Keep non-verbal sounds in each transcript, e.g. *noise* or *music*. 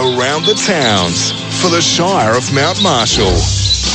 around the towns for the Shire of Mount Marshall.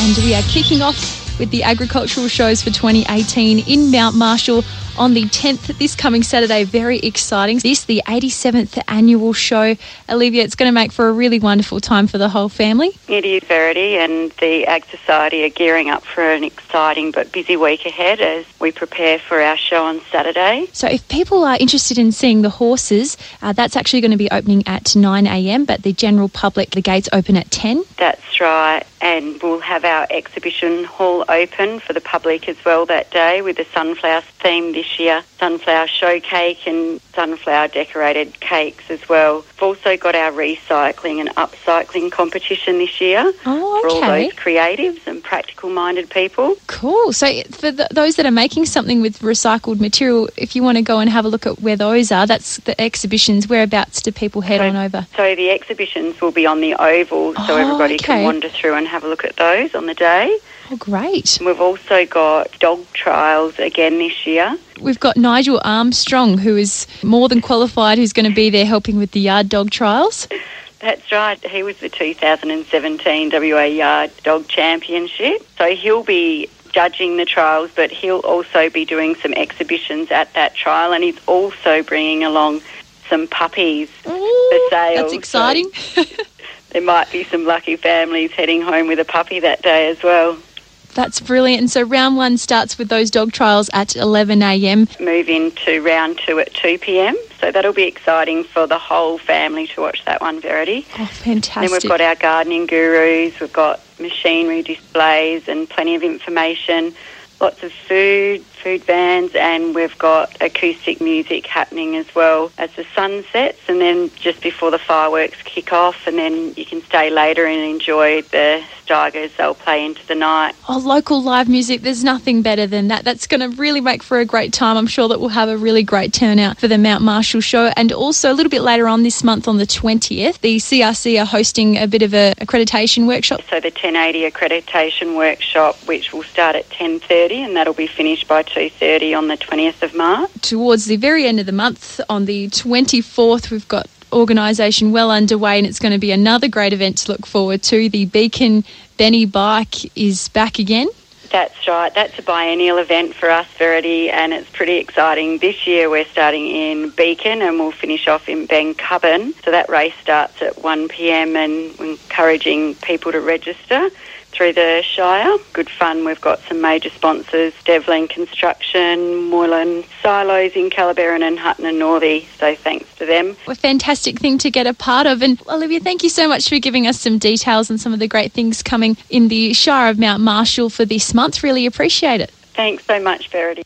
And we are kicking off with the agricultural shows for 2018 in Mount Marshall on the 10th this coming Saturday. Very exciting. This, the 87th annual show. Olivia, it's going to make for a really wonderful time for the whole family. It is Verity and the Ag Society are gearing up for an exciting but busy week ahead as we prepare for our show on Saturday. So, if people are interested in seeing the horses, uh, that's actually going to be opening at 9am, but the general public, the gates open at 10. That's right, and we'll have our exhibition hall open for the public as well that day with the sunflower theme this year sunflower show cake and sunflower decorated cakes as well. We've also got our recycling and upcycling competition this year Oh, for all those creatives and practical minded people. Cool. So, for th those that are making something with recycled material, if you want to go and have a look at where those are, that's the exhibitions. Whereabouts do people head So- on over? So the exhibitions will be on the oval so Oh, everybody okay. can wander through and have a look at those on the day. Oh, great. We've also got dog trials again this year. We've got Nigel Armstrong, who is more than qualified, who's going to be there helping with the yard dog trials. That's right. He was the 2017 WA Yard Dog Championship. So he'll be judging the trials, but he'll also be doing some exhibitions at that trial, and he's also bringing along some puppies for sale. That's So exciting. *laughs* there might be some lucky families heading home with a puppy that day as well. That's brilliant. And so round one starts with those dog trials at 11 a.m. Move into round two at 2 p.m. So that'll be exciting for the whole family to watch that one, Verity. Oh, fantastic. Then we've got our gardening gurus, we've got machinery displays and plenty of information, lots of food, food vans, and we've got acoustic music happening as well as the sun sets and then just before the fireworks kick off and then you can stay later and enjoy the Steigers, they'll play into the night. Oh, local live music, there's nothing better than that. That's going to really make for a great time. I'm sure that we'll have a really great turnout for the Mount Marshall show. And also, a little bit later on this month, on the 20th, the CRC are hosting a bit of a accreditation workshop. So the 1080 accreditation workshop, which will start at 10.30 and that'll be finished by 2.30 on the 20th of March. Towards the very end of the month, on the 24th, we've got organisation well underway, and it's going to be another great event to look forward to. The Beacon Benny Bike is back again. That's right. That's a biennial event for us, Verity, and it's pretty exciting. This year we're starting in Beacon and we'll finish off in Bencubbin. So that race starts at 1pm and we're encouraging people to register through the Shire. Good fun. We've got some major sponsors, Devlin Construction, Moylan Silos in Calabarin and Hutton and Northey. So thanks to them. A fantastic thing to get a part of. And Olivia, thank you so much for giving us some details and some of the great things coming in the Shire of Mount Marshall for this month. Really appreciate it. Thanks so much, Verity.